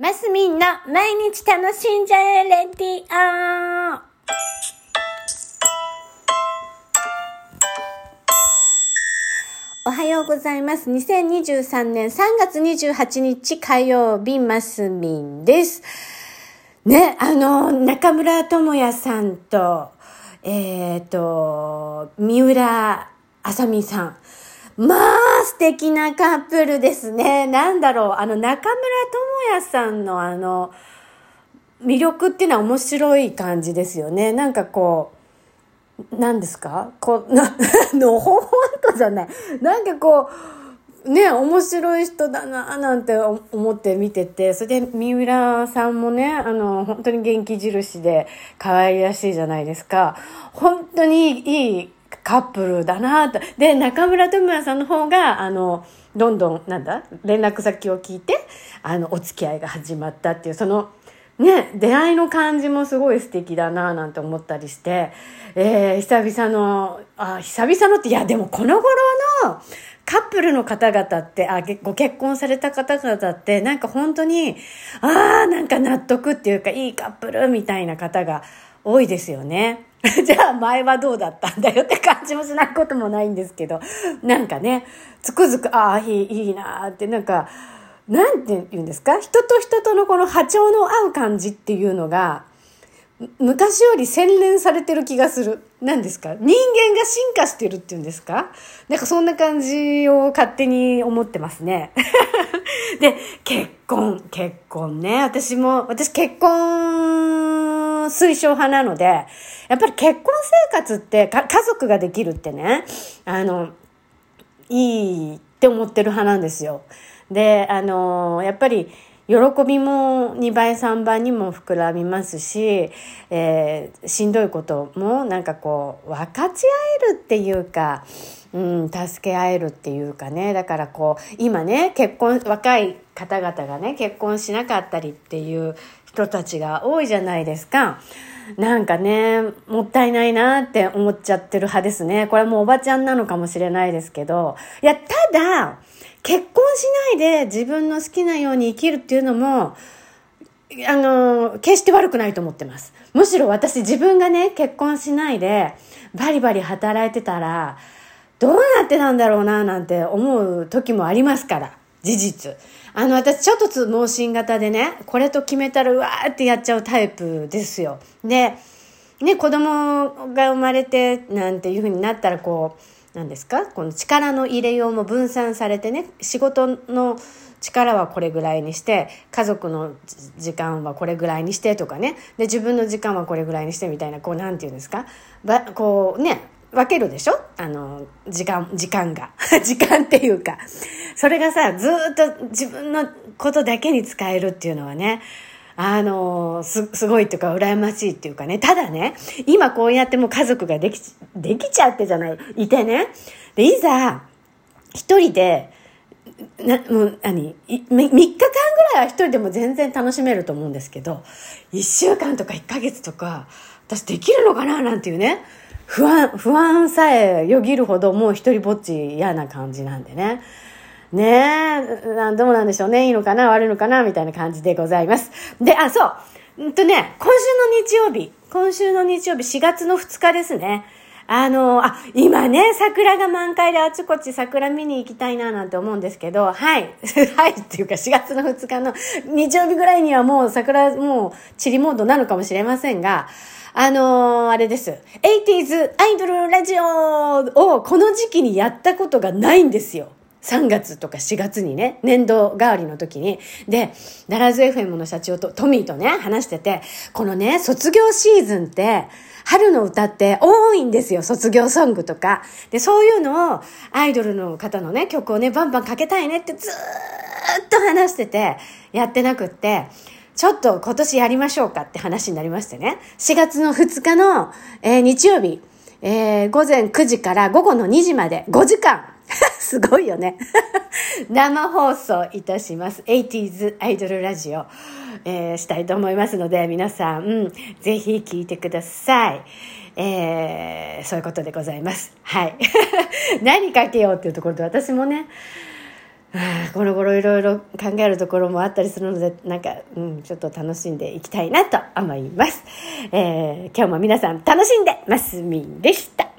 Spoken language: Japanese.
マスミンの毎日楽しんじゃえレディオおはようございます。2023年3月28日火曜日、マスミンです。ね、あの、中村智也さんと、えっ、と、三浦あさみさん。まあ、素敵なカップルですね。なんだろう、あの、中村智也さんのあの、魅力っていうのは面白い感じですよね。なんかこう、何ですか？こう、な、のほほんとじゃない。なんかこう、ね、面白い人だななんて思って見てて、それで三浦さんもね、あの、本当に元気印で可愛らしいじゃないですか。本当にいいカップルだなと。で、中村智也さんの方が、あの、どんどん、なんだ、連絡先を聞いて、あの、お付き合いが始まったっていう、その、ね、出会いの感じもすごい素敵だななんて思ったりして、えー、久々の、あ、久々のって、いや、でもこの頃のカップルの方々って、あ、ご結婚された方々って、なんか本当に、ああ、なんか納得っていうか、いいカップルみたいな方が多いですよね。じゃあ前はどうだったんだよって感じもしないこともないんですけど、なんかね、つくづく、ああ、いい、いいなって、なんか、なんて言うんですか？人と人とのこの波長の合う感じっていうのが、昔より洗練されてる気がする。何ですか？人間が進化してるっていうんですか？なんかそんな感じを勝手に思ってますね。で、結婚、結婚ね。私も、私結婚推奨派なので、やっぱり結婚生活って家族ができるってね、あの、いいって思ってる派なんですよ。で、あの、やっぱり、喜びも2倍3倍にも膨らみますし、えー、しんどいこともなんかこう分かち合えるっていうか、うん、助け合えるっていうかねだからこう今ね結婚若い方々がね結婚しなかったりっていう人たちが多いじゃないですか。なんかね、もったいないなって思っちゃってる派ですね。これもうおばちゃんなのかもしれないですけど。いや、ただ、結婚しないで自分の好きなように生きるっていうのも、あの、決して悪くないと思ってます。むしろ私自分がね、結婚しないでバリバリ働いてたら、どうなってたんだろうななんて思う時もありますから。事実。あの、私ちょっとつ盲信型でね、これと決めたらうわーってやっちゃうタイプですよ。で、ね、子供が生まれてなんていう風になったらこう、何ですか？この力の入れようも分散されてね、仕事の力はこれぐらいにして、家族の時間はこれぐらいにしてとかね、で、自分の時間はこれぐらいにしてみたいな、こう、なんて言うんですか？ば、こうね、分けるでしょ？あの、時間、時間が。時間っていうか。それがさ、ずっと自分のことだけに使えるっていうのはね、あの、す、すごいっていうか、羨ましいっていうかね。ただね、今こうやってもう家族ができ、できちゃってじゃない、いてね。で、いざ、一人で、な、もう、何、3日間ぐらいは一人でも全然楽しめると思うんですけど、1週間とか1ヶ月とか、私できるのかななんていうね。不安、不安さえよぎるほどもう一人ぼっち嫌な感じなんでね。ねえ、どうなんでしょうね。いいのかな？悪いのかな？みたいな感じでございます。で、あ、そう。うんとね、今週の日曜日、今週の日曜日4月の2日ですね。あの、あ、今ね、桜が満開であちこち桜見に行きたいななんて思うんですけど、はい。はいっていうか4月の2日の日曜日ぐらいにはもう桜もうチリモードなのかもしれませんが、あのー、あれです。80s アイドルラジオをこの時期にやったことがないんですよ。3月とか4月にね、年度代わりの時に。で、ダラズ FM の社長とトミーとね、話してて、このね、卒業シーズンって、春の歌って多いんですよ、卒業ソングとか。で、そういうのを、アイドルの方のね、曲をね、バンバンかけたいねってずーっと話してて、やってなくって、ちょっと今年やりましょうかって話になりましてね。4月の2日の、えー、日曜日、えー、午前9時から午後の2時まで5時間。すごいよね。生放送いたします。80s アイドルラジオ、えー、したいと思いますので、皆さん、うん、ぜひ聞いてください。えー、そういうことでございます。はい。何かけようっていうところで私もね、あこの頃いろいろ考えるところもあったりするので、なんか、うん、ちょっと楽しんでいきたいなと思います。えー、今日も皆さん楽しんでますみんでした。